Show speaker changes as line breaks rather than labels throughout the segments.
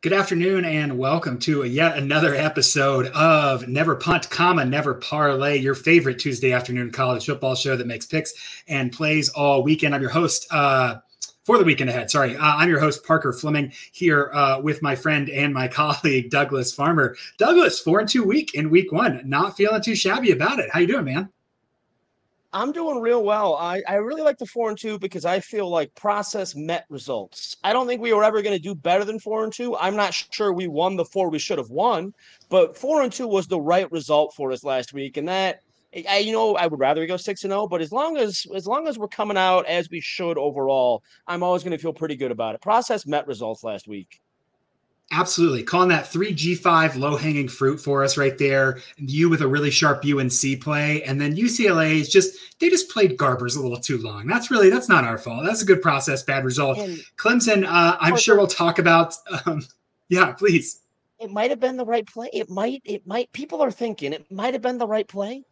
Good afternoon and welcome to yet another episode of Never Punt, comma Never Parlay, your favorite Tuesday afternoon college football show that makes picks and plays all weekend. I'm your host uh, for the weekend ahead. Sorry, uh, I'm your host Parker Fleming here uh, with my friend and my colleague Douglas Farmer. Douglas, four and two week in week one, not feeling too shabby about it. How you doing, man?
I'm doing real well. I, I really like the four and two because I feel like process met results. I don't think we were ever going to do better than four and two. I'm not sure we won the four we should have won, but four and two was the right result for us last week. And that, I, you know, I would rather go six and zero. But as long as as long as we're coming out as we should overall, I'm always going to feel pretty good about it. Process met results last week.
Absolutely. Calling that 3G5 low hanging fruit for us right there. And You with a really sharp UNC play. And then UCLA is just, they just played Garbers a little too long. That's really, that's not our fault. That's a good process, bad result. And Clemson, uh, I'm sure we'll talk about. Um, yeah, please.
It might have been the right play. It might, it might, people are thinking it might have been the right play.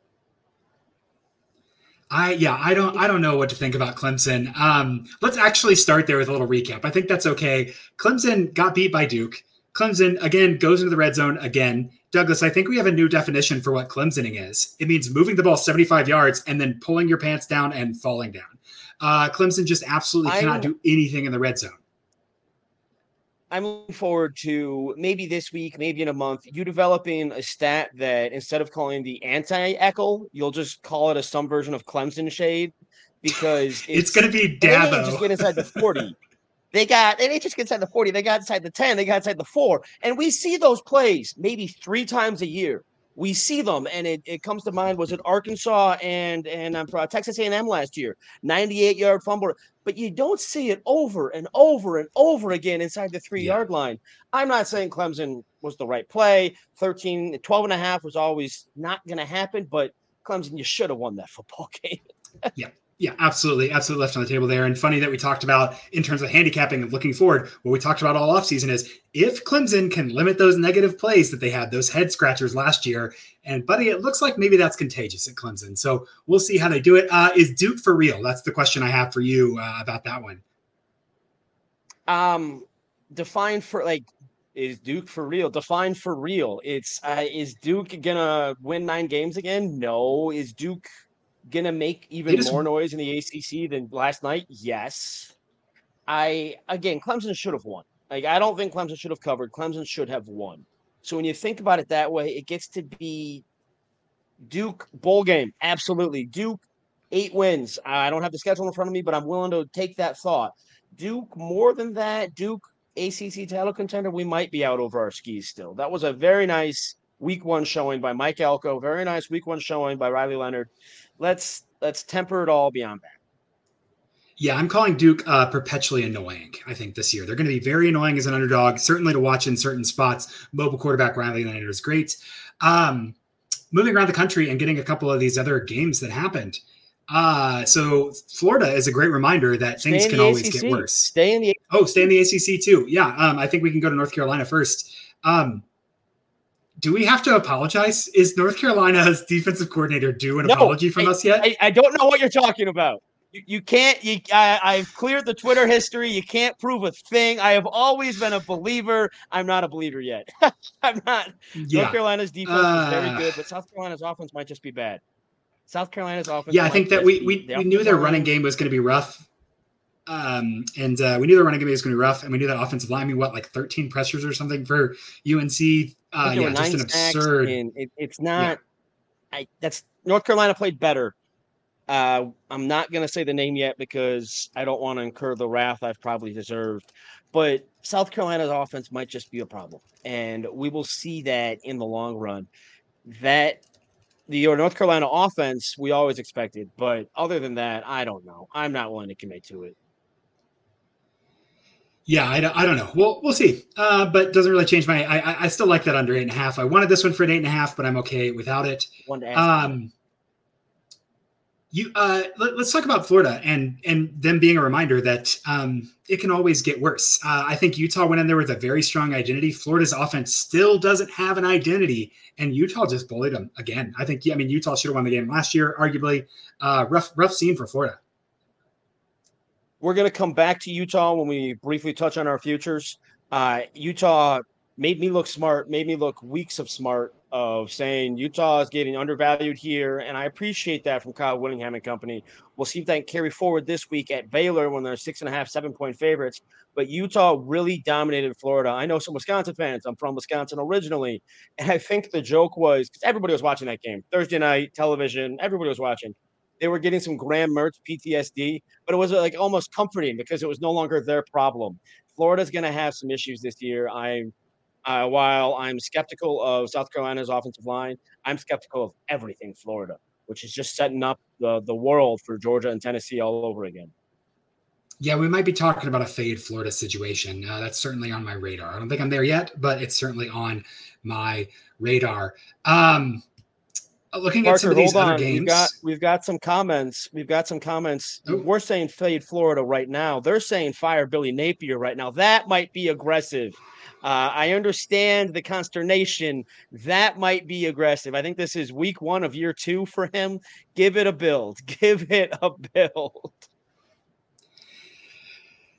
I yeah, I don't I don't know what to think about Clemson. Um, let's actually start there with a little recap. I think that's okay. Clemson got beat by Duke. Clemson again goes into the red zone again. Douglas, I think we have a new definition for what Clemsoning is. It means moving the ball 75 yards and then pulling your pants down and falling down. Uh, Clemson just absolutely cannot do anything in the red zone.
I'm looking forward to maybe this week, maybe in a month, you developing a stat that instead of calling the anti-Eckel, you'll just call it a some version of Clemson shade because
it's, it's going to be Dabo.
Just get inside the 40. they got they just get inside the 40, they got inside the 10, they got inside the four. And we see those plays maybe three times a year we see them, and it, it comes to mind was it Arkansas and and um, Texas A&M last year, 98 yard fumble, but you don't see it over and over and over again inside the three yeah. yard line. I'm not saying Clemson was the right play. 13, 12 and a half was always not going to happen, but Clemson, you should have won that football game.
yeah. Yeah, absolutely. Absolutely left on the table there. And funny that we talked about in terms of handicapping and looking forward, what we talked about all offseason is if Clemson can limit those negative plays that they had, those head scratchers last year, and buddy, it looks like maybe that's contagious at Clemson. So we'll see how they do it. Uh, is Duke for real? That's the question I have for you uh, about that one.
Um, define for like is Duke for real? Define for real. It's uh, is Duke gonna win nine games again? No. Is Duke gonna make even just, more noise in the ACC than last night? Yes. I again, Clemson should have won. Like I don't think Clemson should have covered. Clemson should have won. So when you think about it that way, it gets to be Duke bowl game. Absolutely, Duke eight wins. I don't have the schedule in front of me, but I'm willing to take that thought. Duke more than that. Duke ACC title contender. We might be out over our skis still. That was a very nice week one showing by Mike Elko. Very nice week one showing by Riley Leonard let's let's temper it all beyond that.
Yeah, I'm calling Duke uh, perpetually annoying. I think this year they're going to be very annoying as an underdog. Certainly to watch in certain spots. Mobile quarterback Riley Leonard is great. Um, moving around the country and getting a couple of these other games that happened. Uh, so Florida is a great reminder that stay things can always ACC. get worse.
Stay in the
oh, stay in the ACC too. Yeah, um, I think we can go to North Carolina first. Um, do we have to apologize? Is North Carolina's defensive coordinator due an no, apology from
I,
us yet?
I, I, don't know what you're talking about. You, you can't. You, I, I've cleared the Twitter history. You can't prove a thing. I have always been a believer. I'm not a believer yet. I'm not. Yeah. North Carolina's defense uh, is very good, but South Carolina's offense might just be bad. South Carolina's offense.
Yeah, I think that we we, we knew their running game was going to be rough. Um, and uh, we knew the running game was going to be rough, and we knew that offensive line. Mean, what like 13 pressures or something for UNC uh, yeah, just an absurd.
It, it's not. Yeah. I that's North Carolina played better. Uh, I'm not going to say the name yet because I don't want to incur the wrath I've probably deserved. But South Carolina's offense might just be a problem, and we will see that in the long run. That the North Carolina offense we always expected, but other than that, I don't know. I'm not willing to commit to it.
Yeah, I don't, I don't know. We'll we'll see. Uh, but doesn't really change my. I I still like that under eight and a half. I wanted this one for an eight and a half, but I'm okay without it.
One to
um, you uh, let, us talk about Florida and and them being a reminder that um, it can always get worse. Uh, I think Utah went in there with a very strong identity. Florida's offense still doesn't have an identity, and Utah just bullied them again. I think. I mean, Utah should have won the game last year, arguably. Uh, rough rough scene for Florida.
We're going to come back to Utah when we briefly touch on our futures. Uh, Utah made me look smart, made me look weeks of smart of saying Utah is getting undervalued here. And I appreciate that from Kyle Whittingham and company. We'll see if that can carry forward this week at Baylor when they're six and a half, seven point favorites. But Utah really dominated Florida. I know some Wisconsin fans. I'm from Wisconsin originally. And I think the joke was because everybody was watching that game Thursday night television, everybody was watching they were getting some Graham Mertz PTSD, but it was like almost comforting because it was no longer their problem. Florida's going to have some issues this year. I'm uh, while I'm skeptical of South Carolina's offensive line, I'm skeptical of everything Florida, which is just setting up the the world for Georgia and Tennessee all over again.
Yeah, we might be talking about a fade Florida situation. Uh, that's certainly on my radar. I don't think I'm there yet, but it's certainly on my radar. Um, looking Parker, at some of these other on. games,
we've got, we've got some comments. We've got some comments. Oh. We're saying fade Florida right now. They're saying fire Billy Napier right now. That might be aggressive. Uh, I understand the consternation. That might be aggressive. I think this is week one of year two for him. Give it a build. Give it a build.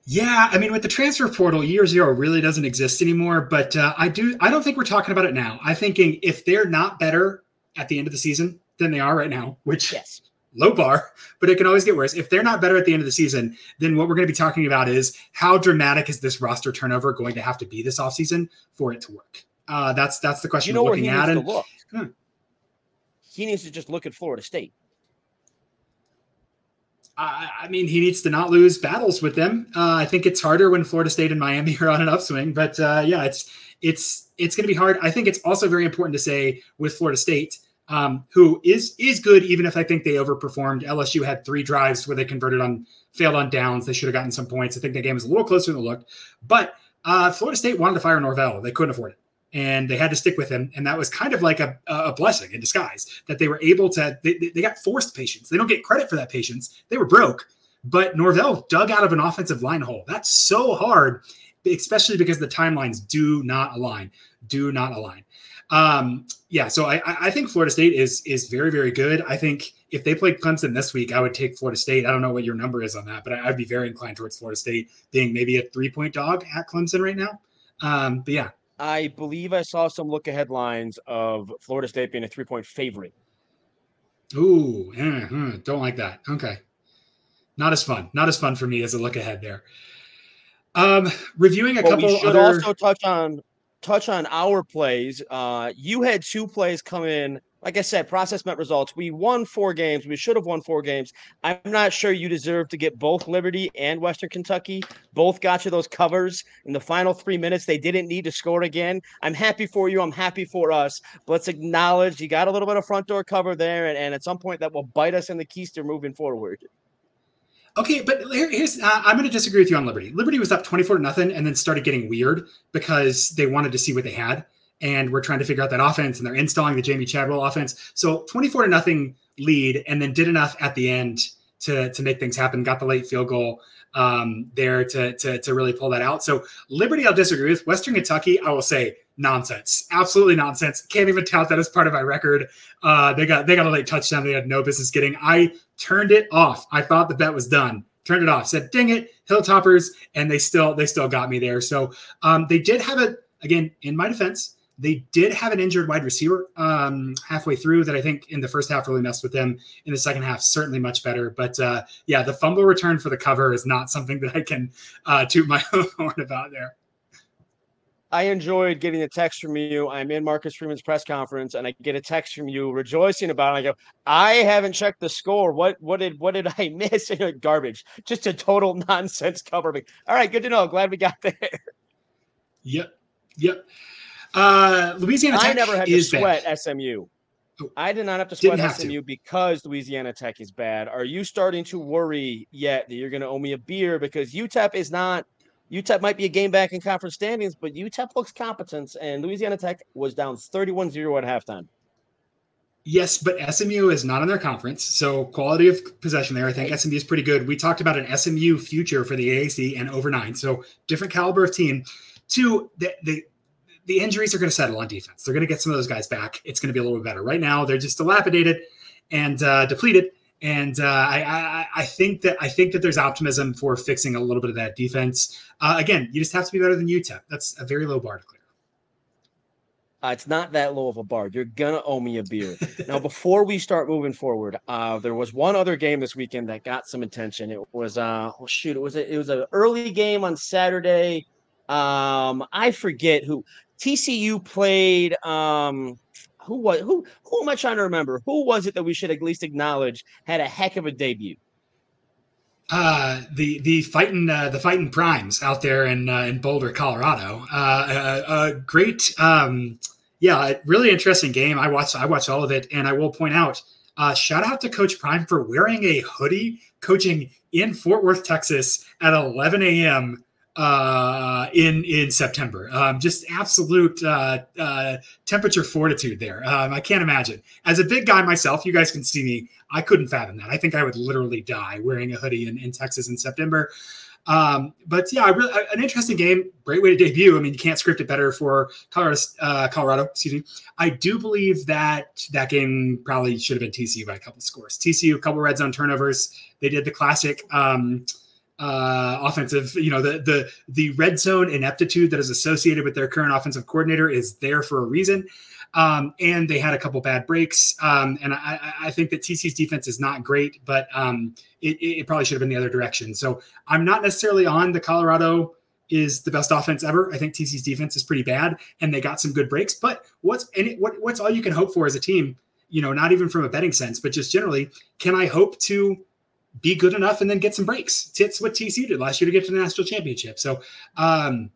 Yeah, I mean, with the transfer portal, year zero really doesn't exist anymore. But uh, I do. I don't think we're talking about it now. I'm thinking if they're not better at the end of the season than they are right now, which
yes.
low bar, but it can always get worse. If they're not better at the end of the season, then what we're going to be talking about is how dramatic is this roster turnover going to have to be this offseason for it to work? Uh, that's that's the question
you know
we're looking
at.
And,
look. Hmm. He needs to just look at Florida State.
I mean, he needs to not lose battles with them. Uh, I think it's harder when Florida State and Miami are on an upswing, but uh, yeah, it's it's it's going to be hard. I think it's also very important to say with Florida State um, who is is good, even if I think they overperformed. LSU had three drives where they converted on failed on downs. They should have gotten some points. I think the game was a little closer than it looked. But uh, Florida State wanted to fire Norvell. They couldn't afford it. And they had to stick with him. And that was kind of like a, a blessing in disguise that they were able to, they, they got forced patience. They don't get credit for that patience. They were broke, but Norvell dug out of an offensive line hole. That's so hard, especially because the timelines do not align, do not align. Um, yeah, so I, I think Florida State is is very very good. I think if they played Clemson this week, I would take Florida State. I don't know what your number is on that, but I'd be very inclined towards Florida State being maybe a three point dog at Clemson right now. Um, but yeah,
I believe I saw some look ahead lines of Florida State being a three point favorite.
Ooh, eh, don't like that. Okay, not as fun. Not as fun for me as a look ahead there. Um, reviewing a well, couple. We should other...
also touch on touch on our plays. Uh, you had two plays come in. Like I said, process met results. We won four games. We should have won four games. I'm not sure you deserve to get both Liberty and Western Kentucky. Both got you those covers in the final three minutes. They didn't need to score again. I'm happy for you. I'm happy for us. Let's acknowledge you got a little bit of front door cover there, and, and at some point that will bite us in the keister moving forward.
Okay, but here, here's uh, I'm going to disagree with you on Liberty. Liberty was up 24 to nothing and then started getting weird because they wanted to see what they had and we're trying to figure out that offense and they're installing the Jamey Chadwell offense. So 24 to nothing lead and then did enough at the end to to make things happen. Got the late field goal um, there to, to to really pull that out. So Liberty, I'll disagree with. Western Kentucky, I will say nonsense, absolutely nonsense. Can't even tout that as part of my record. Uh, they got they got a late touchdown they had no business getting. I turned it off. I thought the bet was done. Turned it off. Said, "Dang it, Hilltoppers!" And they still they still got me there. So um, they did have it again. In my defense, they did have an injured wide receiver um, halfway through that I think in the first half really messed with them. In the second half, certainly much better. But uh, yeah, the fumble return for the cover is not something that I can uh, toot my own horn about there.
I enjoyed getting a text from you. I'm in Marcus Freeman's press conference, and I get a text from you rejoicing about it. I go, I haven't checked the score. What what did what did I miss? Like, Garbage. Just a total nonsense cover. All right, good to know. Glad we got there.
Yep. Yep. Uh, Louisiana Tech
I never had to sweat bad. SMU. Oh, I did not have to sweat have SMU to. because Louisiana Tech is bad. Are you starting to worry yet that you're going to owe me a beer because UTEP is not? UTEP might be a game back in conference standings, but UTEP looks competent, and Louisiana Tech was down 31 0 at halftime.
Yes, but SMU is not in their conference, so quality of possession there. I think SMU is pretty good. We talked about an SMU future for the AAC and over nine, so different caliber of team. Two, the the, the injuries are going to settle on defense. They're going to get some of those guys back. It's going to be a little bit better. Right now, they're just dilapidated and uh, depleted. And uh, I, I, I think that I think that there's optimism for fixing a little bit of that defense. Uh, again, you just have to be better than UTEP. That's a very low bar to clear.
Uh, it's not that low of a bar. You're gonna owe me a beer. now, before we start moving forward, uh, there was one other game this weekend that got some attention. It was uh, oh shoot, it was a, it was an early game on Saturday. Um, I forget who TCU played. Um, who was who? Who am I trying to remember? Who was it that we should at least acknowledge had a heck of a debut?
Uh, the the fighting uh, the fighting primes out there in uh, in Boulder, Colorado. Uh, a, a, great, um, yeah, really interesting game. I watched I watched all of it, and I will point out, uh, shout out to Coach Prime for wearing a hoodie, coaching in Fort Worth, Texas, at 11 a.m uh, in in September. Um, just absolute uh, uh, temperature fortitude there. Um, I can't imagine. As a big guy myself, you guys can see me. I couldn't fathom that. I think I would literally die wearing a hoodie in, in Texas in September. Um, but yeah, really, an interesting game. Great way to debut. I mean, you can't script it better for Colorado. Uh, Colorado, excuse me. I do believe that that game probably should have been TCU by a couple scores. TCU, a couple red zone turnovers. They did the classic. Um, uh, offensive, you know, the the the red zone ineptitude that is associated with their current offensive coordinator is there for a reason. Um, and they had a couple bad breaks. Um, and I, I, think that TC's defense is not great, but um, it, it, probably should have been the other direction. So I'm not necessarily on the Colorado is the best offense ever. I think TC's defense is pretty bad, and they got some good breaks. But what's any, what, what's all you can hope for as a team? You know, not even from a betting sense, but just generally, can I hope to be good enough and then get some breaks. It's what TCU did last year to get to the national championship. So, um,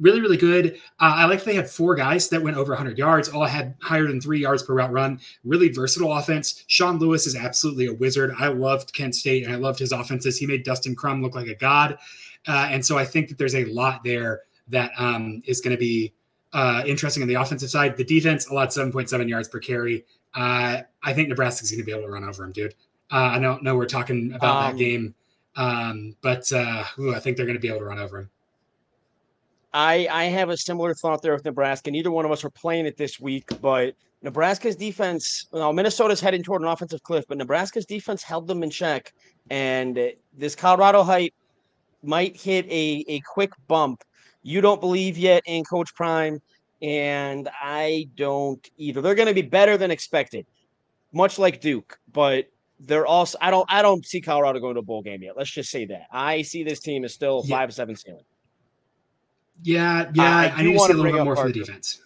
really, really good. Uh, I like they had four guys that went over 100 yards, all had higher than three yards per route run. Really versatile offense. Sean Lewis is absolutely a wizard. I loved Kent State and I loved his offenses. He made Dustin Crum look like a god. Uh, and so I think that there's a lot there that um, is going to be uh, interesting on the offensive side. The defense allowed 7.7 yards per carry. Uh, I think Nebraska's going to be able to run over him, dude. Uh, I don't know we're talking about um, that game, um, but uh, ooh, I think they're going to be able to run over him.
I I have a similar thought there with Nebraska. Neither one of us are playing it this week, but Nebraska's defense. Well, Minnesota's heading toward an offensive cliff, but Nebraska's defense held them in check, and this Colorado hype might hit a a quick bump. You don't believe yet in Coach Prime, and I don't either. They're going to be better than expected, much like Duke, but they're also I don't I don't see Colorado going to a bowl game yet. Let's just say that. I see this team is still yeah. five seven ceiling.
Yeah, yeah. Uh, I, I need to see a little bit more for the defense.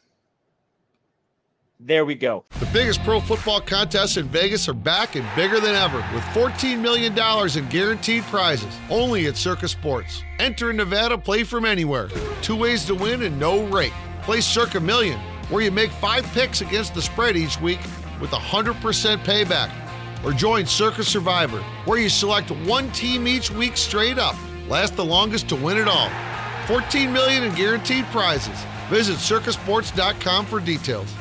There we go.
The biggest pro football contests in Vegas are back and bigger than ever with $14 million in guaranteed prizes only at Circa Sports. Enter in Nevada, play from anywhere. Two ways to win and no rake. Play Circa Million, where you make five picks against the spread each week with 100% payback or join Circa Survivor, where you select one team each week straight up. Last the longest to win it all. 14 million in guaranteed prizes. Visit circasports.com for details.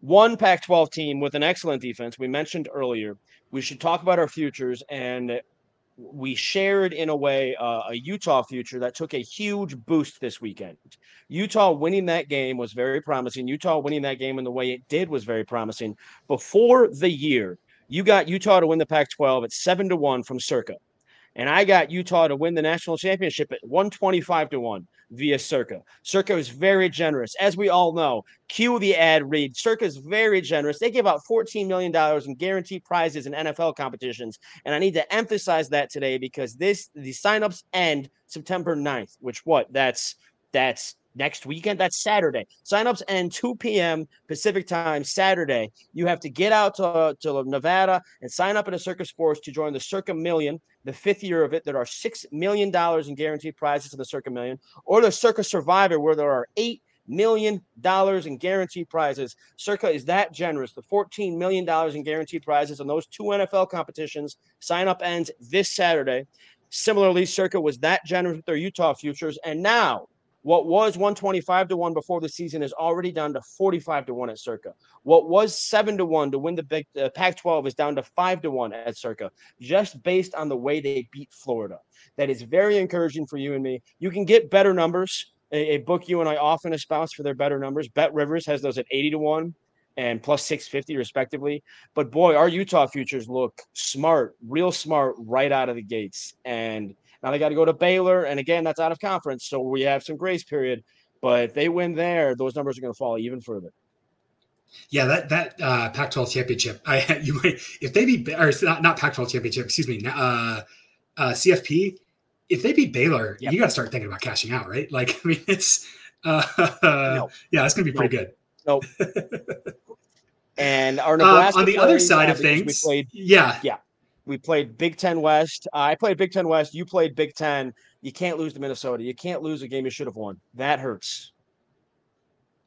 One Pac 12 team with an excellent defense, we mentioned earlier. We should talk about our futures and we shared in a way uh, a Utah future that took a huge boost this weekend. Utah winning that game was very promising. Utah winning that game in the way it did was very promising. Before the year, you got Utah to win the Pac 12 at seven to one from Circa. And I got Utah to win the national championship at 125 to 1 via Circa. Circa is very generous. As we all know, cue the ad read. Circa is very generous. They give out $14 million in guaranteed prizes in NFL competitions. And I need to emphasize that today because this the signups end September 9th, which what? That's that's next weekend. That's Saturday. Signups end 2 p.m. Pacific time Saturday. You have to get out to, to Nevada and sign up at a Circa Sports to join the Circa Million, the fifth year of it. There are $6 million in guaranteed prizes in the Circa Million, or the Circa Survivor, where there are $8 million in guaranteed prizes. Circa is that generous. The $14 million in guaranteed prizes on those two NFL competitions. Sign up ends this Saturday. Similarly, Circa was that generous with their Utah futures. And now, what was 125 to 1 before the season is already down to 45 to 1 at Circa. What was 7 to 1 to win the big uh, Pac 12 is down to 5 to 1 at Circa, just based on the way they beat Florida. That is very encouraging for you and me. You can get better numbers. A, a book you and I often espouse for their better numbers. Bet Rivers has those at 80 to 1 and plus 650 respectively. But boy, our Utah futures look smart, real smart right out of the gates. And now they got to go to Baylor. And again, that's out of conference. So we have some grace period. But if they win there, those numbers are going to fall even further.
Yeah, that that uh, Pac-12 championship. I you might if they beat or not not Pac-12 championship. Excuse me. Uh, uh, CFP. If they beat Baylor, yep. you got to start thinking about cashing out, right? Like, I mean, it's uh, no. yeah, it's going to be pretty good.
Nope. and our Nebraska
um, on the other side of things,
played.
Yeah,
yeah, we played Big Ten West. I played Big Ten West. You played Big Ten. You can't lose to Minnesota. You can't lose a game you should have won. That hurts.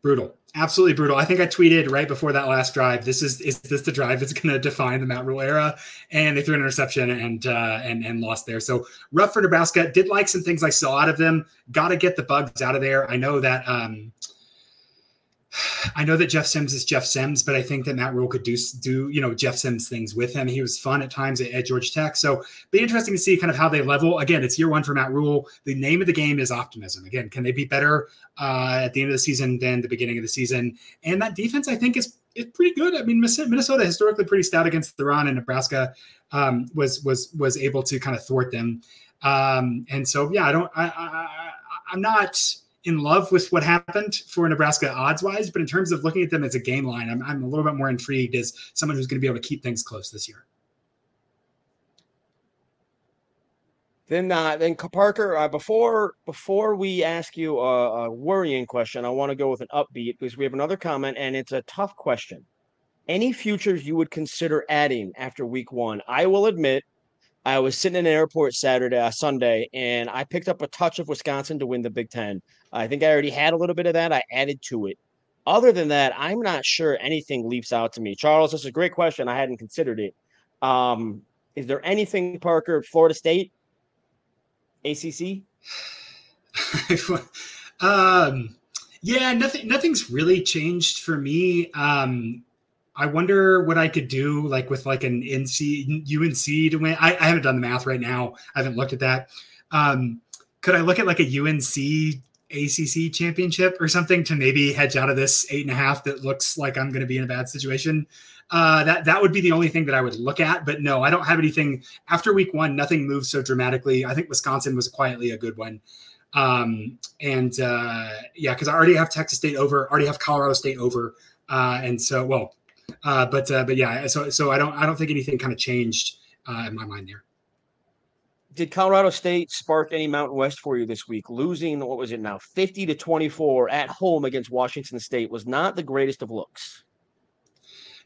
Brutal, absolutely brutal. I think I tweeted right before that last drive. This is is this the drive that's going to define the Matt Rhule era? And they threw an interception and uh, and and lost there. So rough for Nebraska. Did like some things I saw out of them. Got to get the bugs out of there. I know that. Um, I know that Jeff Sims is Jeff Sims, but I think that Matt Rhule could do do you know Jeff Sims things with him. He was fun at times at, at Georgia Tech, so be interesting to see kind of how they level. Again, it's year one for Matt Rhule. The name of the game is optimism. Again, can they be better uh, at the end of the season than the beginning of the season? And that defense, I think, is is pretty good. I mean, Minnesota historically pretty stout against the run, and Nebraska um, was was was able to kind of thwart them. Um, and so, yeah, I don't, I, I I'm not in love with what happened for Nebraska odds wise, but in terms of looking at them as a game line, I'm, I'm a little bit more intrigued as someone who's going to be able to keep things close this year.
Then, uh, then Parker, uh, before before we ask you a, a worrying question, I want to go with an upbeat because we have another comment and it's a tough question. Any futures you would consider adding after week one? I will admit I was sitting in an airport Saturday, uh, Sunday, and I picked up a touch of Wisconsin to win the Big Ten. I think I already had a little bit of that. I added to it. Other than that, I'm not sure anything leaps out to me. Charles, this is a great question. I hadn't considered it. Um, is there anything, Parker, Florida State, ACC?
um, yeah, nothing. Nothing's really changed for me. Um, I wonder what I could do like with like an NC UNC to win. I, I haven't done the math right now. I haven't looked at that. Um, could I look at like a UNC ACC championship or something to maybe hedge out of this eight and a half that looks like I'm going to be in a bad situation? Uh, that that would be the only thing that I would look at. But no, I don't have anything after week one. Nothing moves so dramatically. I think Wisconsin was quietly a good one. Um, and uh, yeah, because I already have Texas State over, already have Colorado State over, uh, and so well, uh, but uh, but yeah, so so I don't I don't think anything kind of changed uh, in my mind there.
Did Colorado State spark any Mountain West for you this week? Losing what was it now, fifty to twenty four at home against Washington State was not the greatest of looks.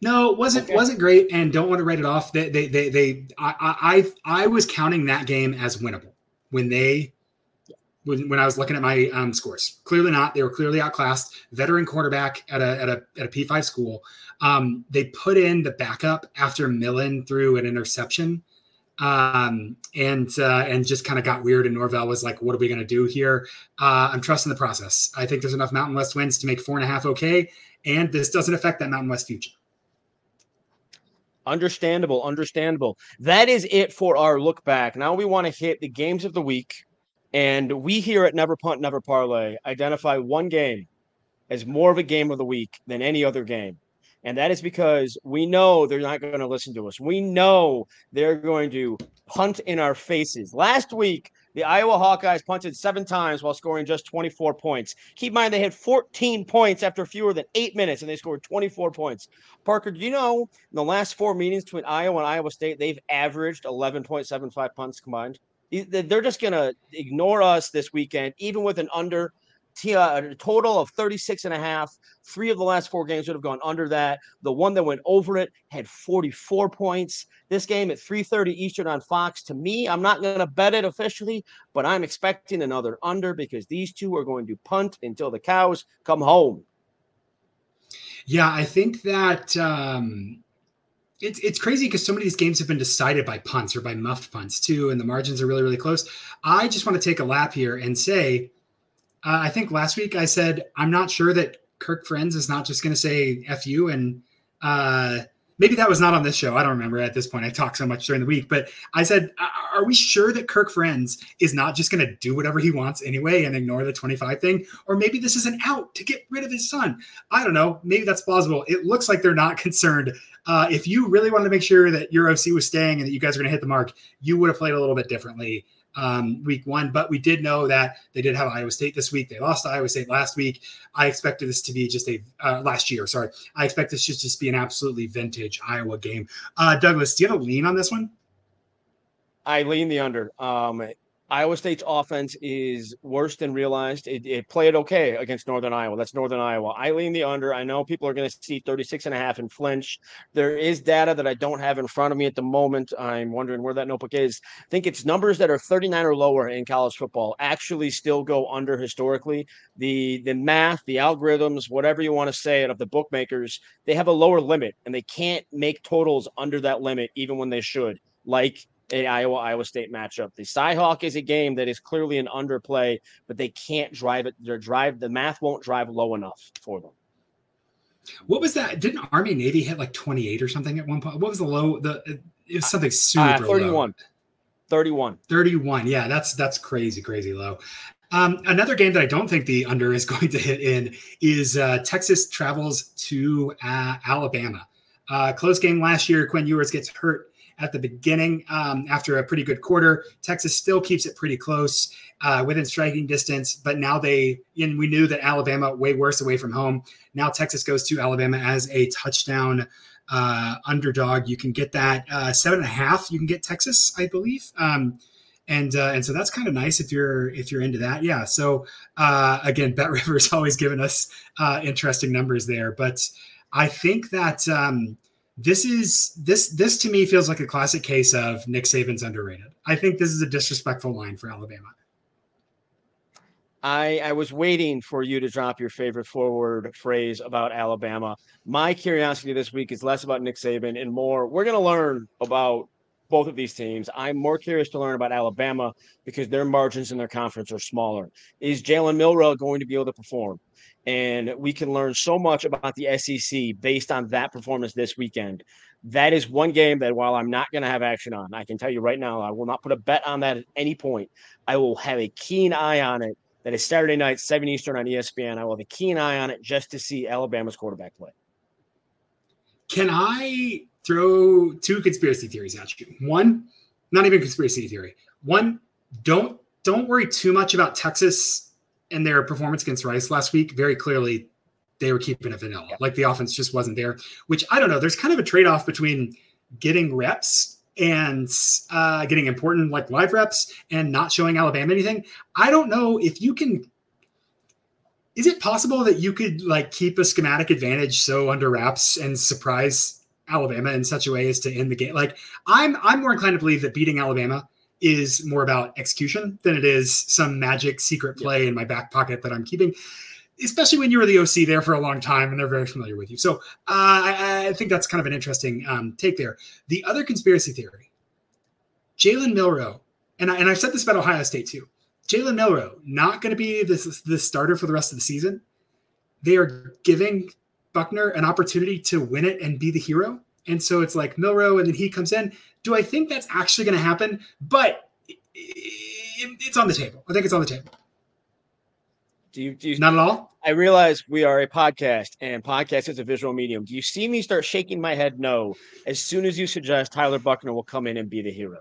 No, it wasn't okay. wasn't great, and don't want to write it off. They they they, they I, I I was counting that game as winnable when they when, when I was looking at my um, scores. Clearly not. They were clearly outclassed. Veteran quarterback at a at a at a P five school. Um, they put in the backup after Millen threw an interception, um, and uh, and just kind of got weird. And Norvell was like, "What are we going to do here?" Uh, I'm trusting the process. I think there's enough Mountain West wins to make four and a half okay, and this doesn't affect that Mountain West future.
Understandable, understandable. That is it for our look back. Now we want to hit the games of the week and we here at Never Punt, Never Parlay identify one game as more of a game of the week than any other game. And that is because we know they're not going to listen to us. We know they're going to punt in our faces. Last week, the Iowa Hawkeyes punted seven times while scoring just 24 points. Keep in mind, they had 14 points after fewer than eight minutes, and they scored 24 points. Parker, do you know in the last four meetings between Iowa and Iowa State, they've averaged 11.75 punts combined? They're just going to ignore us this weekend, even with an under. a total of 36 and a half. Three of the last four games would have gone under that. The one that went over it had 44 points. This game at 3:30 Eastern on Fox. To me, I'm not going to bet it officially, but I'm expecting another under because these two are going to punt until the cows come home.
Yeah, I think that um, it's it's crazy because so many of these games have been decided by punts or by muffed punts too, and the margins are really really close. I just want to take a lap here and say, uh, I think last week I said I'm not sure that Kirk Ferentz is not just going to say "f you" and uh, maybe that was not on this show. I don't remember at this point. I talk so much during the week, but I said, are we sure that Kirk Ferentz is not just going to do whatever he wants anyway and ignore the 25 thing? Or maybe this is an out to get rid of his son. I don't know. Maybe that's plausible. It looks like they're not concerned. Uh, if you really wanted to make sure that your OC was staying and that you guys are going to hit the mark, you would have played a little bit differently um, week one. But we did know that they did have Iowa State this week. They lost Iowa State last week. I expected this to be just a uh, last year. Sorry, I expect this to just be an absolutely vintage Iowa game. Uh, Douglas, do you have a lean on this one?
I lean the under. Um, Iowa State's offense is worse than realized. It, it, played okay against Northern Iowa. That's Northern Iowa. I lean the under. I know people are going to see 36 and a half and flinch. There is data that I don't have in front of me at the moment. I'm wondering where that notebook is. I think it's numbers that are 39 or lower in college football actually still go under historically. The the math, the algorithms, whatever you want to say it of the bookmakers, they have a lower limit and they can't make totals under that limit even when they should. Like a Iowa Iowa State matchup. The Cyhawk is a game that is clearly an underplay, but they can't drive it. Their drive, the math won't drive low enough for them.
What was that? Didn't Army Navy hit like 28 or something at one point? What was the low? The it was something uh, super uh,
31. Low. 31.
31. Yeah, that's that's crazy, crazy low. Um, another game that I don't think the under is going to hit in is uh, Texas travels to uh, Alabama. Uh, close game last year. Quinn Ewers gets hurt at the beginning um, after a pretty good quarter. Texas still keeps it pretty close uh, within striking distance, but now they, and we knew that Alabama way worse away from home. Now Texas goes to Alabama as a touchdown uh, underdog. You can get that uh, seven and a half. You can get Texas, I believe. Um, and uh, and so that's kind of nice if you're if you're into that yeah so uh, again bet rivers always giving us uh, interesting numbers there but i think that um, this is this this to me feels like a classic case of Nick Saban's underrated. I think this is a disrespectful line for Alabama.
I, I was waiting for you to drop your favorite forward phrase about Alabama. My curiosity this week is less about Nick Saban and more. We're going to learn about both of these teams. I'm more curious to learn about Alabama because their margins in their conference are smaller. Is Jalen Milroe going to be able to perform? And we can learn so much about the SEC based on that performance this weekend. That is one game that while I'm not going to have action on, I can tell you right now, I will not put a bet on that at any point. I will have a keen eye on it. That is Saturday night, 7 Eastern on ESPN. I will have a keen eye on it just to see Alabama's quarterback play.
Can I throw two conspiracy theories at you? One, not even conspiracy theory. One, don't don't worry too much about Texas and their performance against Rice last week, very clearly they were keeping it vanilla. Yeah. Like the offense just wasn't there, which I don't know. There's kind of a trade off between getting reps and uh, getting important like live reps and not showing Alabama anything. I don't know if you can. Is it possible that you could like keep a schematic advantage so under wraps and surprise Alabama in such a way as to end the game? Like I'm I'm more inclined to believe that beating Alabama is more about execution than it is some magic secret play yep. in my back pocket that I'm keeping. Especially when you were the OC there for a long time and they're very familiar with you. So uh, I, I, think that's kind of an interesting um, take there. The other conspiracy theory Jalen Milroe, and, I, and I've said this about Ohio State too. Jalen Milroe not going to be the, the starter for the rest of the season. They are giving Buchner an opportunity to win it and be the hero. And so it's like Milroe, and then he comes in. Do I think that's actually going to happen? But it's on the table. I think it's on the table.
Do you, do you,
not at all?
I realize we are a podcast and podcast is a visual medium. Do you see me start shaking my head no as soon as you suggest Tyler Buchner will come in and be the hero?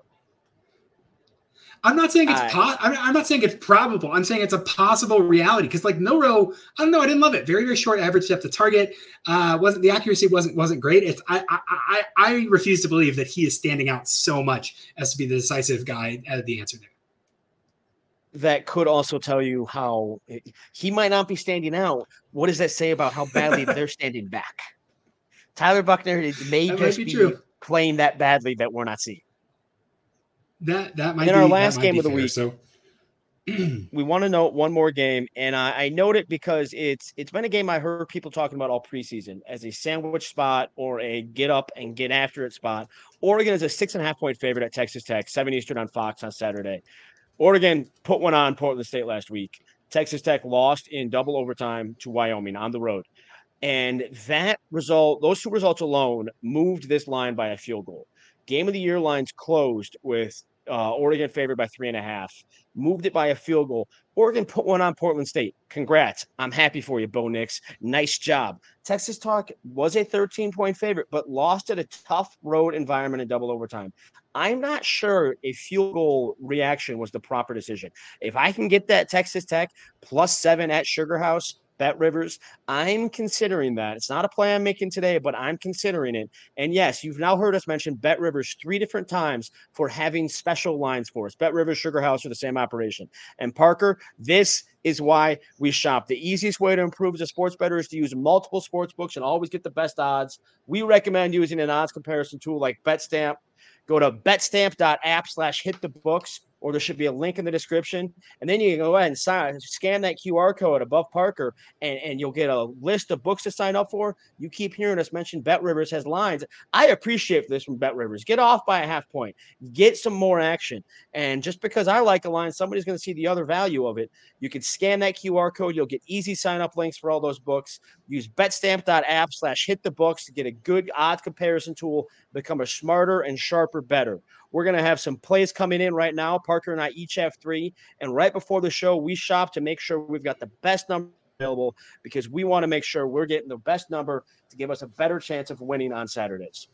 I'm not saying it's po- I'm not saying it's probable. I'm saying it's a possible reality because like Milroe, I don't know, I didn't love it. Very very short average depth of target. Uh, wasn't the accuracy wasn't wasn't great. It's I, I I I refuse to believe that he is standing out so much as to be the decisive guy at the answer there.
that could also tell you how he might not be standing out. What does that say about how badly they're standing back? Tyler Buchner may that just be, be playing that badly that we're not seeing.
That that might
in
be,
our last game of the
fair,
week.
So
we want to note one more game, and I, I note it because it's it's been a game I heard people talking about all preseason as a sandwich spot or a get up and get after it spot. Oregon is a six and a half point favorite at Texas Tech, seven Eastern on Fox on Saturday. Oregon put one on Portland State last week. Texas Tech lost in double overtime to Wyoming on the road. And that result, those two results alone, moved this line by a field goal. Game of the year lines closed with uh, Oregon favored by three and a half, moved it by a field goal. Oregon put one on Portland State. Congrats. I'm happy for you, Bo Nix. Nice job. Texas Tech was a 13 point favorite, but lost at a tough road environment in double overtime. I'm not sure a field goal reaction was the proper decision. If I can get that Texas Tech plus seven at Sugar House, Bet Rivers. I'm considering that. It's not a play I'm making today, but I'm considering it. And yes, you've now heard us mention Bet Rivers three different times for having special lines for us. Bet Rivers, Sugar House are the same operation. And Parker, this is why we shop. The easiest way to improve as a sports bettor is to use multiple sports books and always get the best odds. We recommend using an odds comparison tool like BetStamp. Go to betstamp.app slash hit the books or there should be a link in the description. And then you can go ahead and sign, scan that QR code above Parker, and, and you'll get a list of books to sign up for. You keep hearing us mention Bet Rivers has lines. I appreciate this from Bet Rivers. Get off by a half point, get some more action. And just because I like a line, somebody's going to see the other value of it. You can scan that QR code. You'll get easy sign up links for all those books. Use betstamp.app slash hit the books to get a good odds comparison tool, become a smarter and sharper bettor. We're going to have some plays coming in right now. Parker and I each have three. And right before the show, we shop to make sure we've got the best number available because we want to make sure we're getting the best number to give us a better chance of winning on Saturdays.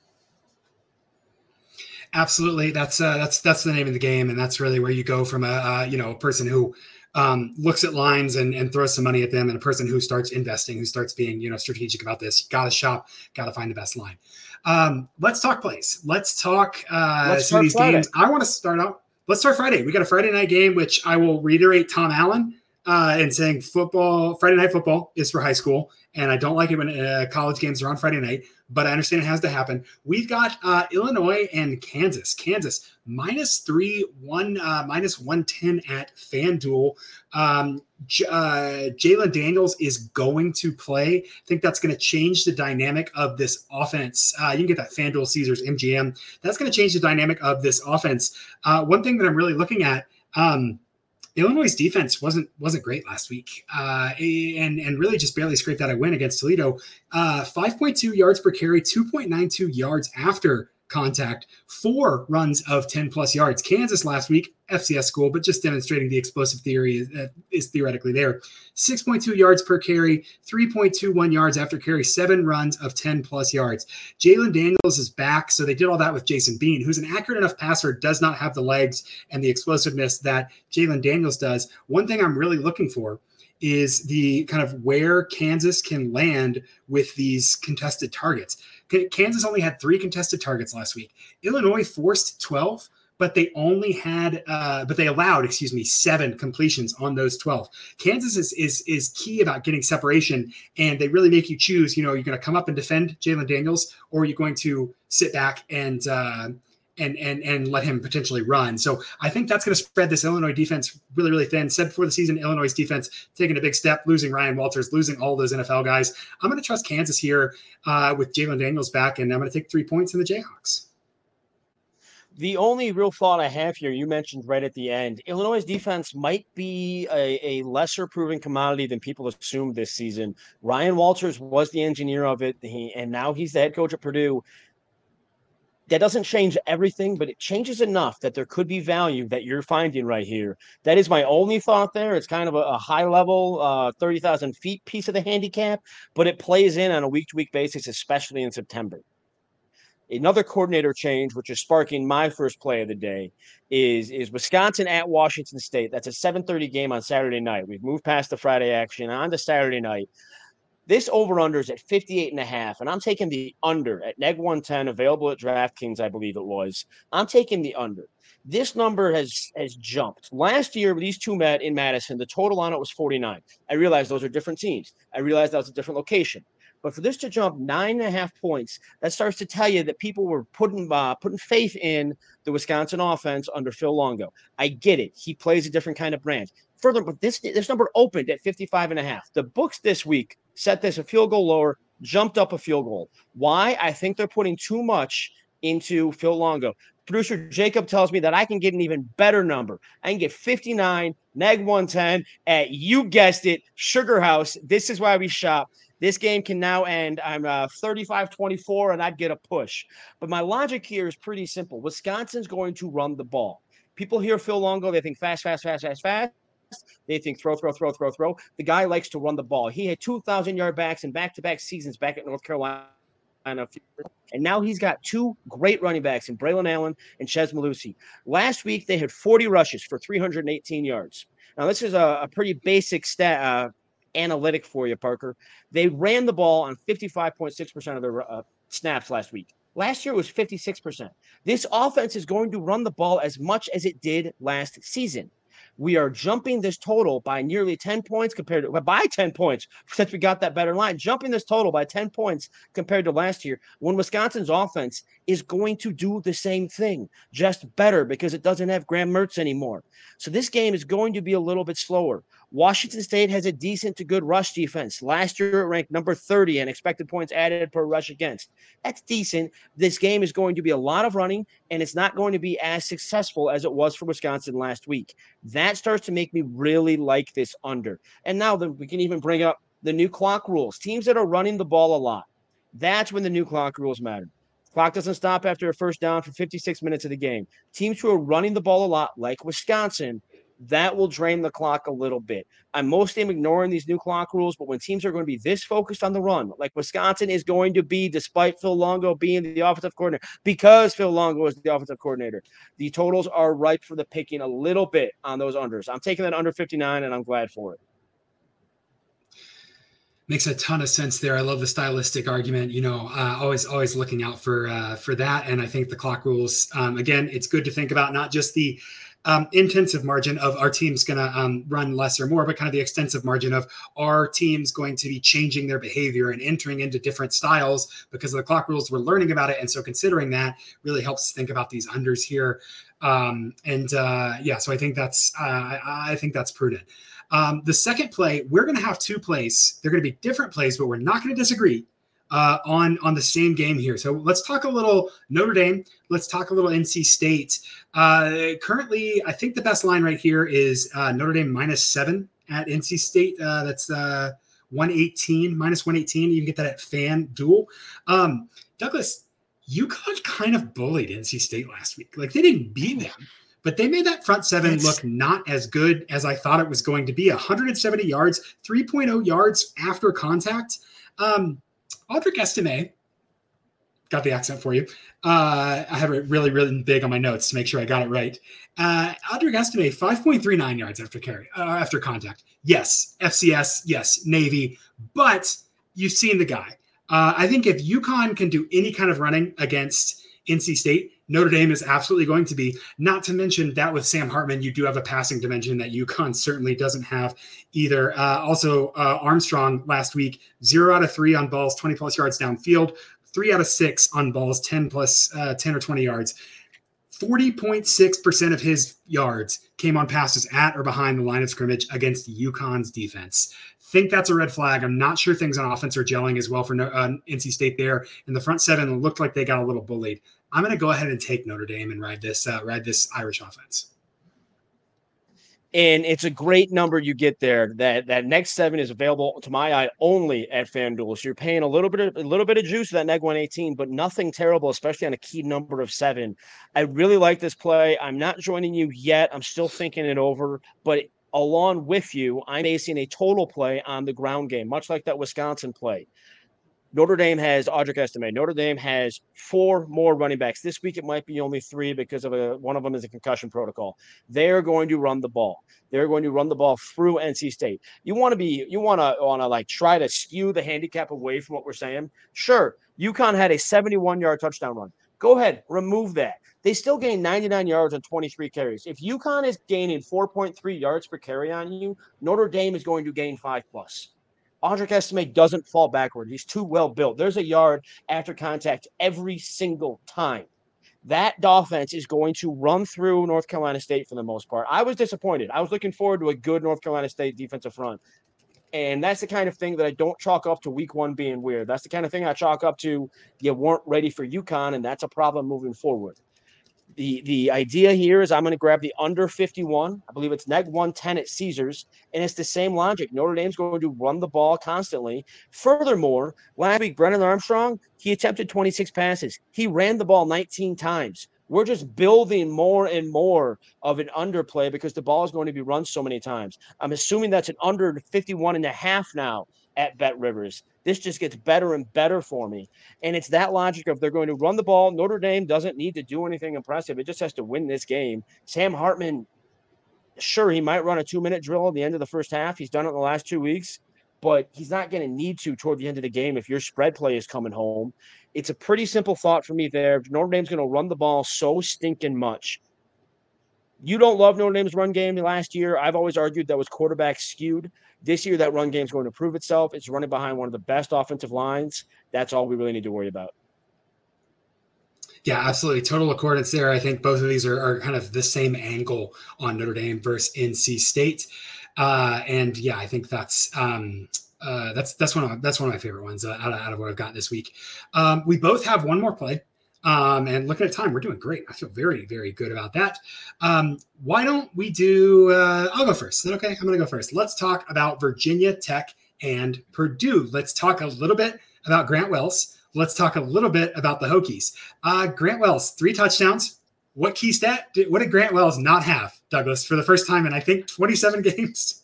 Absolutely, that's uh, that's that's the name of the game, and that's really where you go from a uh, you know a person who um, looks at lines and, and throws some money at them, and a person who starts investing, who starts being you know strategic about this. Got to shop, got to find the best line. Um, let's talk plays. Let's talk uh, let's some of these Friday. games. I want to start out. Let's start Friday. We got a Friday night game, which I will reiterate Tom Allen uh, and saying football, Friday night football is for high school. And I don't like it when uh, college games are on Friday night, but I understand it has to happen. We've got uh, Illinois and Kansas. Kansas minus three, one, uh, minus 110 at FanDuel. Um, J- uh, Jalon Daniels is going to play. I think that's going to change the dynamic of this offense. Uh, you can get that FanDuel Caesars MGM. That's going to change the dynamic of this offense. Uh, one thing that I'm really looking at. Um, Illinois' defense wasn't wasn't great last week, uh, and and really just barely scraped out a win against Toledo. Uh, 5.2 yards per carry, 2.92 yards after contact, four runs of 10 plus yards. Kansas last week, FCS school, but just demonstrating the explosive theory is, uh, is theoretically there. 6.2 yards per carry, 3.21 yards after carry, seven runs of 10 plus yards. Jalon Daniels is back. So they did all that with Jason Bean, who's an accurate enough passer, does not have the legs and the explosiveness that Jalon Daniels does. One thing I'm really looking for is the kind of where Kansas can land with these contested targets. Kansas only had three contested targets last week. Illinois forced 12, but they only had, uh, but they allowed, excuse me, seven completions on those 12. Kansas is, is, is key about getting separation, and they really make you choose, you know, you're going to come up and defend Jalon Daniels, or you're going to sit back and, uh, and and and let him potentially run. So I think that's going to spread this Illinois defense really really thin. Said before the season, Illinois defense taking a big step, losing Ryan Walters, losing all those NFL guys. I'm going to trust Kansas here uh, with Jalon Daniels back, and I'm going to take three points in the Jayhawks.
The only real thought I have here, you mentioned right at the end, Illinois' defense might be a, a lesser proven commodity than people assumed this season. Ryan Walters was the engineer of it, he, and now he's the head coach at Purdue that doesn't change everything, but it changes enough that there could be value that you're finding right here. That is my only thought there. It's kind of a, a high level, uh, 30,000 feet piece of the handicap, but it plays in on a week to week basis, especially in September. Another coordinator change, which is sparking my first play of the day, is is Wisconsin at Washington State. That's a 7:30 game on Saturday night. We've moved past the Friday action on to Saturday night This over under is at 58 and a half, and I'm taking the under at neg 110, available at DraftKings, I believe it was. I'm taking the under. This number has has jumped. Last year, these two met in Madison. The total on it was 49. I realize those are different teams. I realize that was a different location. But for this to jump nine and a half points, that starts to tell you that people were putting uh, putting faith in the Wisconsin offense under Phil Longo. I get it. He plays a different kind of brand. Further, but this this number opened at 55 and a half. The books this week set this a field goal lower, jumped up a field goal. Why? I think they're putting too much into Phil Longo. Producer Jacob tells me that I can get an even better number. I can get 59, neg 110 at, you guessed it, Sugar House. This is why we shop. This game can now end. I'm uh, 35 24, and I'd get a push. But my logic here is pretty simple Wisconsin's going to run the ball. People hear Phil Longo, they think fast, fast, fast, fast, fast. They think throw, throw, throw, throw, throw. The guy likes to run the ball. He had 2,000 yard backs in back to back seasons back at North Carolina. And now he's got two great running backs in Braylon Allen and Chez Mellusi. Last week, they had 40 rushes for 318 yards. Now, this is a, a pretty basic stat, uh, analytic for you, Parker. They ran the ball on 55.6% of their uh, snaps last week. Last year it was 56%. This offense is going to run the ball as much as it did last season. We are jumping this total by nearly 10 points compared to by 10 points since we got that better line. Jumping this total by 10 points compared to last year when Wisconsin's offense is going to do the same thing, just better because it doesn't have Graham Mertz anymore. So this game is going to be a little bit slower. Washington State has a decent to good rush defense. Last year, it ranked number 30 and expected points added per rush against. That's decent. This game is going to be a lot of running, and it's not going to be as successful as it was for Wisconsin last week. That starts to make me really like this under. And now that we can even bring up the new clock rules. Teams that are running the ball a lot. That's when the new clock rules matter. Clock doesn't stop after a first down for 56 minutes of the game. Teams who are running the ball a lot, like Wisconsin, that will drain the clock a little bit. I'm mostly ignoring these new clock rules, but when teams are going to be this focused on the run, like Wisconsin is going to be, despite Phil Longo being the offensive coordinator, because Phil Longo is the offensive coordinator, the totals are ripe for the picking a little bit on those unders. I'm taking that under 59, and I'm glad for it
makes a ton of sense there. I love the stylistic argument. You know, uh, always always looking out for uh, for that. And I think the clock rules. Um, again, it's good to think about not just the um, intensive margin of our team's going to um, run less or more, but kind of the extensive margin of our team's going to be changing their behavior and entering into different styles because of the clock rules. We're learning about it, and so considering that really helps think about these unders here. Um, and uh, yeah, so I think that's uh, I think that's prudent. Um, the second play, we're going to have two plays. They're going to be different plays, but we're not going to disagree uh, on on the same game here. So let's talk a little Notre Dame. Let's talk a little NC State. Uh, currently, I think the best line right here is uh, Notre Dame minus seven at NC State. Uh, that's uh, 118 minus 118. You can get that at FanDuel. Um, Douglas, UConn kind of bullied NC State last week. Like they didn't beat them. But they made that front seven look not as good as I thought it was going to be. 170 yards, 3.0 yards after contact. Um, Audric Estime, got the accent for you. Uh, I have it really, really big on my notes to make sure I got it right. Uh, Audric Estime, 5.39 yards after carry, uh, after contact. Yes, FCS, yes, Navy, but you've seen the guy. Uh, I think if UConn can do any kind of running against NC State, Notre Dame is absolutely going to be. Not to mention that with Sam Hartman, you do have a passing dimension that UConn certainly doesn't have either. Uh, also, uh, Armstrong last week, zero out of three on balls, 20 plus yards downfield, three out of six on balls, 10 plus, uh, 10 or 20 yards. 40.6% of his yards came on passes at or behind the line of scrimmage against UConn's defense. Think that's a red flag. I'm not sure things on offense are gelling as well for uh, NC State there. And the front seven looked like they got a little bullied. I'm going to go ahead and take Notre Dame and ride this uh, ride this Irish offense.
And it's a great number you get there. That that next seven is available to my eye only at FanDuel. So you're paying a little bit of a little bit of juice for that neg 118, but nothing terrible, especially on a key number of seven. I really like this play. I'm not joining you yet. I'm still thinking it over, but along with you, I'm basing a total play on the ground game, much like that Wisconsin play. Notre Dame has Audric Estime. Notre Dame has four more running backs. This week it might be only three because of a one of them is a concussion protocol. They're going to run the ball. They're going to run the ball through NC State. You want to be you want to want to like try to skew the handicap away from what we're saying. Sure, UConn had a 71 yard touchdown run. Go ahead, remove that. They still gained 99 yards on 23 carries. If UConn is gaining 4.3 yards per carry on you, Notre Dame is going to gain five plus. Audric Estime doesn't fall backward. He's too well built. There's a yard after contact every single time. That offense is going to run through North Carolina State for the most part. I was disappointed. I was looking forward to a good North Carolina State defensive front. And that's the kind of thing that I don't chalk up to week one being weird. That's the kind of thing I chalk up to you weren't ready for UConn, and that's a problem moving forward the the idea here is I'm going to grab the under 51. I believe it's neg 110 at Caesars, and it's the same logic. Notre Dame's going to run the ball constantly. Furthermore, last week Brennan Armstrong he attempted 26 passes. He ran the ball 19 times. We're just building more and more of an underplay because the ball is going to be run so many times. I'm assuming that's an under 51 and a half now at Bet Rivers. This just gets better and better for me. And it's that logic of they're going to run the ball. Notre Dame doesn't need to do anything impressive. It just has to win this game. Sam Hartman, sure, he might run a two minute drill at the end of the first half. He's done it in the last two weeks, but he's not going to need to toward the end of the game if your spread play is coming home. It's a pretty simple thought for me there. Notre Dame's going to run the ball so stinking much. You don't love Notre Dame's run game last year. I've always argued that was quarterback skewed. This year, that run game is going to prove itself. It's running behind one of the best offensive lines. That's all we really need to worry about.
Yeah, absolutely. Total accordance there. I think both of these are, are kind of the same angle on Notre Dame versus NC State. Uh, and yeah, I think that's um, uh, that's that's one of that's one of my favorite ones uh, out, of, out of what I've got this week. Um, we both have one more play um, and looking at time, we're doing great. I feel very, very good about that. Um, why don't we do? Uh, I'll go first. okay? I'm going to go first. Let's talk about Virginia Tech and Purdue. Let's talk a little bit about Grant Wells. Let's talk a little bit about the Hokies. Uh, Grant Wells, three touchdowns. What key stat? Did, what did Grant Wells not have, Douglas, for the first time in I think 27 games?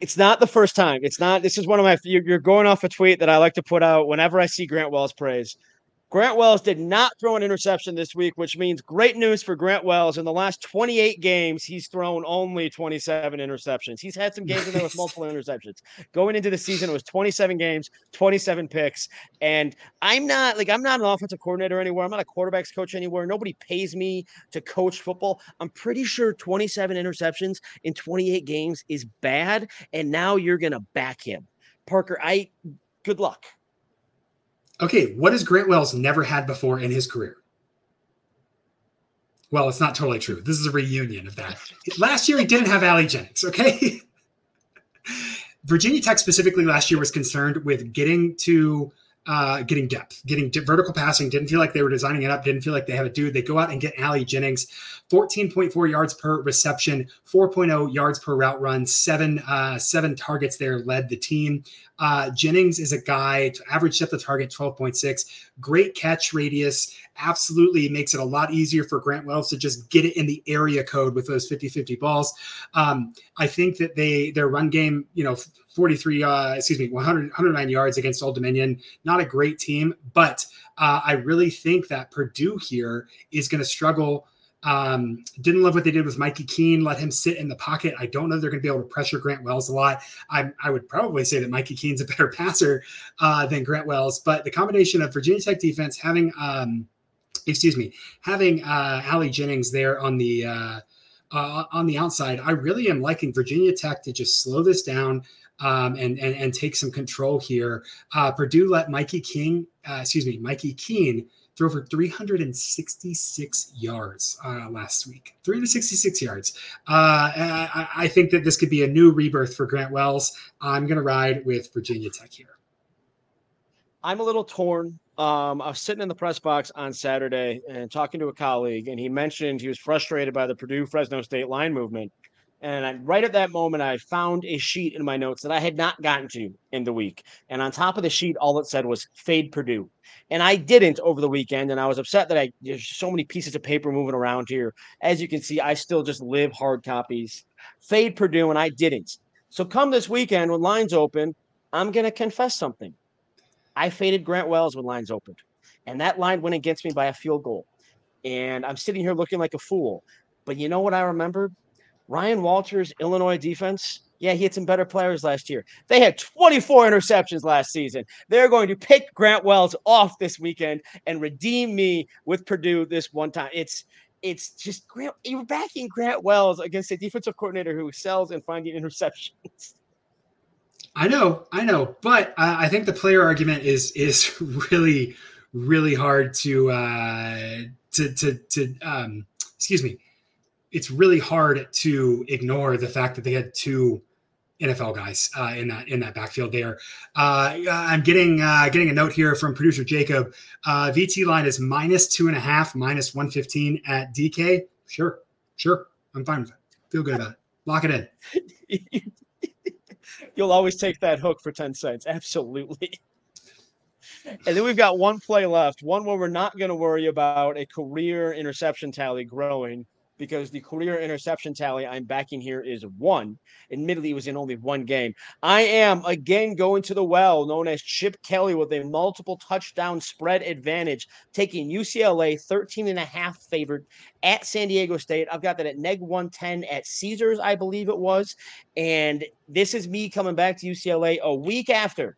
It's not the first time. It's not. This is one of my. You're going off a tweet that I like to put out whenever I see Grant Wells praise. Grant Wells did not throw an interception this week, which means great news for Grant Wells. In the last 28 games, he's thrown only 27 interceptions. He's had some games in there with multiple interceptions. Going into the season, it was 27 games, 27 picks. And I'm not like I'm not an offensive coordinator anywhere. I'm not a quarterbacks coach anywhere. Nobody pays me to coach football. I'm pretty sure 27 interceptions in 28 games is bad. And now you're gonna back him. Parker, I good luck.
Okay, what has Grant Wells never had before in his career? Well, it's not totally true. This is a reunion of that. Last year, he didn't have Ali Jennings, okay? Virginia Tech specifically last year was concerned with getting to uh, getting depth, getting vertical passing. Didn't feel like they were designing it up. Didn't feel like they have a dude. They go out and get Ali Jennings, 14.4 yards per reception, 4.0 yards per route run, seven uh, seven targets there led the team. Uh, Jennings is a guy, average depth of target 12.6, great catch radius. Absolutely makes it a lot easier for Grant Wells to just get it in the area code with those 50 50 balls. Um, I think that they, their run game, you know, 43, uh, excuse me, 100, 109 yards against Old Dominion. Not a great team, but uh, I really think that Purdue here is going to struggle um, didn't love what they did with Mikey Keene, let him sit in the pocket. I don't know they're going to be able to pressure Grant Wells a lot. I, I would probably say that Mikey Keene's a better passer uh, than Grant Wells, but the combination of Virginia Tech defense having, um, excuse me, having uh, Ali Jennings there on the uh, uh, on the outside, I really am liking Virginia Tech to just slow this down. Um, and, and and take some control here. Uh, Purdue let Mikey King, uh, excuse me, Mikey Keene throw for 366 yards uh, last week. 366 yards. Uh, I, I, think that this could be a new rebirth for Grant Wells. I'm going to ride with Virginia Tech here.
I'm a little torn. Um, I was sitting in the press box on Saturday and talking to a colleague, and he mentioned he was frustrated by the Purdue Fresno State line movement. And I, right at that moment, I found a sheet in my notes that I had not gotten to in the week. And on top of the sheet, all it said was fade Purdue. And I didn't over the weekend. And I was upset that I there's so many pieces of paper moving around here. As you can see, I still just live hard copies. Fade Purdue, and I didn't. So come this weekend when lines open, I'm going to confess something. I faded Grant Wells when lines opened, and that line went against me by a field goal. And I'm sitting here looking like a fool. But you know what I remembered? Ryan Walters' Illinois defense. Yeah, he had some better players last year. They had 24 interceptions last season. They're going to pick Grant Wells off this weekend and redeem me with Purdue this one time. It's it's just Grant. You're backing Grant Wells against a defensive coordinator who sells and finding interceptions.
I know, I know, but I think the player argument is is really, really hard to uh, to to to um, excuse me. It's really hard to ignore the fact that they had two NFL guys uh, in that in that backfield there. Uh, I'm getting uh, getting a note here from producer Jacob. Uh, VT line is minus two and a half, minus one fifteen at DK. Sure, sure, I'm fine with it. Feel good about it. Lock it in.
You'll always take that hook for ten cents. Absolutely. And then we've got one play left, one where we're not going to worry about a career interception tally growing because the career interception tally I'm backing here is one. Admittedly, it was in only one game. I am again going to the well, known as Chip Kelly, with a multiple touchdown spread advantage, taking UCLA 13 and a half favored at San Diego State. I've got that at neg 110 at Caesars, I believe it was. And this is me coming back to UCLA a week after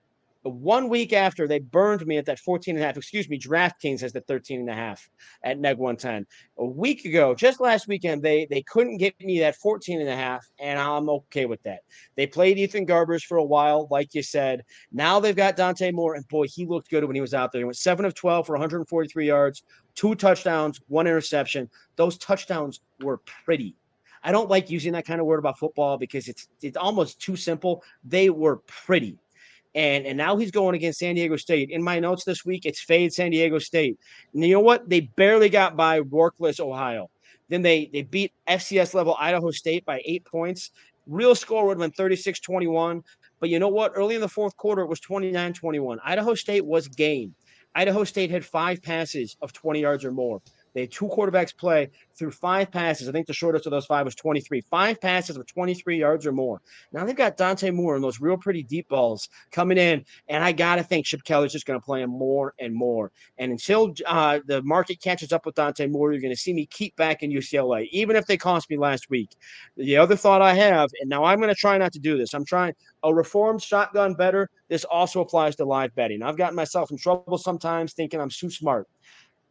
one week after they burned me at that 14 and a half, excuse me, DraftKings has the 13 and a half at neg 110. A week ago, just last weekend, they they couldn't get me that 14 and a half, and I'm okay with that. They played Ethan Garbers for a while, like you said. Now they've got Dante Moore, and boy, he looked good when he was out there. He went seven of 12 for 143 yards, two touchdowns, one interception. Those touchdowns were pretty. I don't like using that kind of word about football because it's it's almost too simple. They were pretty and and now he's going against San Diego State. In my notes this week, it's fade San Diego State. And you know what? They barely got by Workless Ohio. Then they they beat FCS level Idaho State by eight points. Real score would have been 36-21. But you know what? Early in the fourth quarter, it was 29-21. Idaho State was game. Idaho State had five passes of 20 yards or more. They had two quarterbacks play through five passes. I think the shortest of those five was 23. Five passes of 23 yards or more. Now they've got Dante Moore and those real pretty deep balls coming in. And I got to think Chip Kelly's just going to play him more and more. And until uh, the market catches up with Dante Moore, you're going to see me keep back in UCLA, even if they cost me last week. The other thought I have, and now I'm going to try not to do this, I'm trying a reformed shotgun bettor. This also applies to live betting. I've gotten myself in trouble sometimes thinking I'm too smart.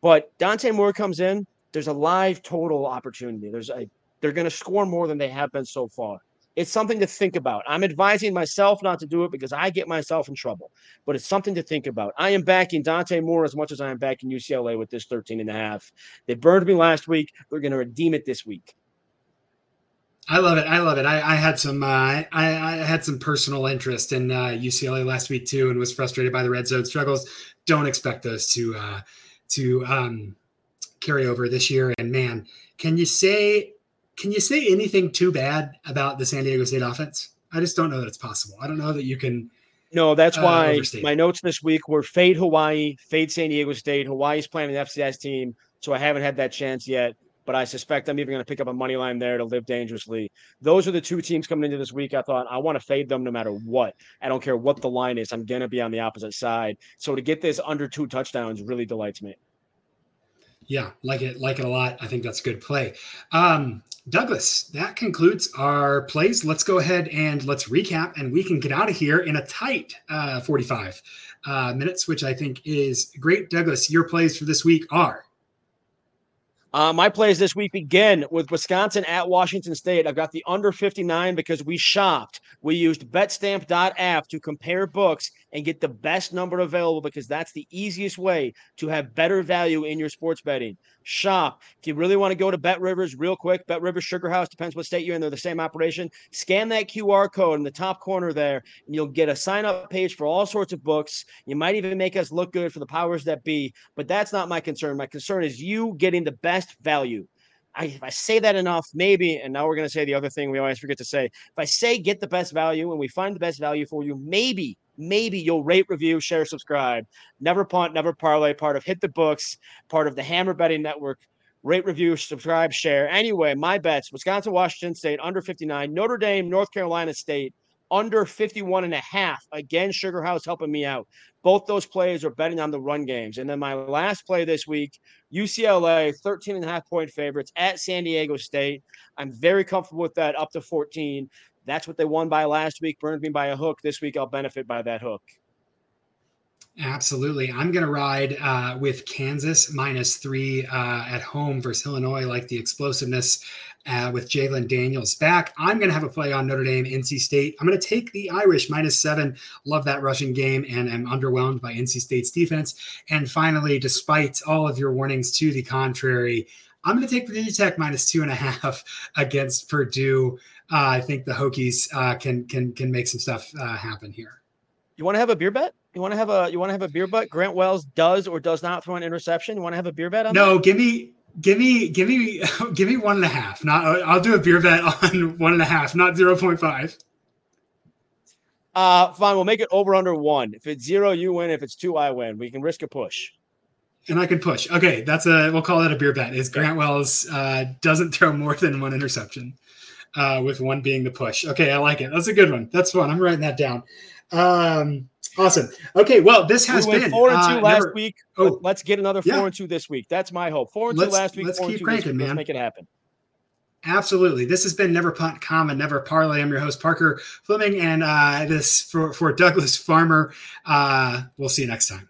But Dante Moore comes in, there's a live total opportunity. There's a they're going to score more than they have been so far. It's something to think about. I'm advising myself not to do it because I get myself in trouble, but it's something to think about. I am backing Dante Moore as much as I am backing UCLA with this 13 and a half. They burned me last week. They're going to redeem it this week.
I love it. I love it. I, I had some. Uh, I, I, had some personal interest in uh, UCLA last week too, and was frustrated by the red zone struggles. Don't expect those to uh, to um, carry over this year. And man, can you say can you say anything too bad about the San Diego State offense? I just don't know that it's possible. I don't know that you can.
No, that's uh, why overstate. my notes this week were fade Hawaii, fade San Diego State. Hawaii's playing an FCS team, so I haven't had that chance yet. But I suspect I'm even going to pick up a money line there to live dangerously. Those are the two teams coming into this week. I thought I want to fade them no matter what. I don't care what the line is. I'm going to be on the opposite side. So to get this under two touchdowns really delights me.
Yeah, like it, like it a lot. I think that's a good play. Um, Douglas, that concludes our plays. Let's go ahead and let's recap, and we can get out of here in a tight uh, 45 uh, minutes, which I think is great. Douglas, your plays for this week are
uh, my plays this week begin with Wisconsin at Washington State. I've got the under 59 because we shopped. We used betstamp.app to compare books and get the best number available because that's the easiest way to have better value in your sports betting. Shop. If you really want to go to Bet Rivers real quick, Bet Rivers Sugar House, depends what state you're in, they're the same operation. Scan that QR code in the top corner there, and you'll get a sign up page for all sorts of books. You might even make us look good for the powers that be, but that's not my concern. My concern is you getting the best value. I, if I say that enough, maybe, and now we're going to say the other thing we always forget to say. If I say get the best value and we find the best value for you, maybe, maybe you'll rate, review, share, subscribe. Never punt, never parlay, part of Hit the Books, part of the Hammer Betting Network. Rate, review, subscribe, share. Anyway, my bets Wisconsin, Washington State, under 59, Notre Dame, North Carolina State, under 51 and a half. Again, Sugar House helping me out. Both those plays are betting on the run games. And then my last play this week, UCLA, 13 and a half point favorites at San Diego State. I'm very comfortable with that up to 14. That's what they won by last week. Burned me by a hook. This week, I'll benefit by that hook.
Absolutely. I'm going to ride uh, with Kansas minus three uh, at home versus Illinois, like the explosiveness uh, with Jalon Daniels back. I'm going to have a play on Notre Dame, NC State. I'm going to take the Irish minus seven. Love that rushing game and am underwhelmed by NC State's defense. And finally, despite all of your warnings to the contrary, I'm going to take Virginia Tech minus two and a half against Purdue. Uh, I think the Hokies uh, can can can make some stuff uh, happen here.
You want to have a beer bet? You want to have a you want to have a beer bet? Grant Wells does or does not throw an interception. You want to have a beer bet on
no,
that?
give me give me give me give me one and a half. Not I'll do a beer bet on one and a half, not zero point five.
Uh fine, we'll make it over under one. If it's zero, you win. If it's two, I win. We can risk a push.
And I can push. Okay, that's a we'll call that a beer bet. Is Grant Wells uh, doesn't throw more than one interception, uh, with one being the push. Okay, I like it. That's a good one. That's fun. I'm writing that down. Um, awesome. Okay, well, this has
we
been
four and two
uh,
last
never,
week.
Oh,
let's get another four
yeah.
and two this week. That's my hope. Four and 2
Let's-
last week.
let's
four
keep
and two
cranking,
this week.
man.
Let's make it happen.
Absolutely. This has been Never Punt, Comma, Never Parlay. I'm your host, Parker Fleming, and uh, this for, for Douglas Farmer. Uh, we'll see you next time.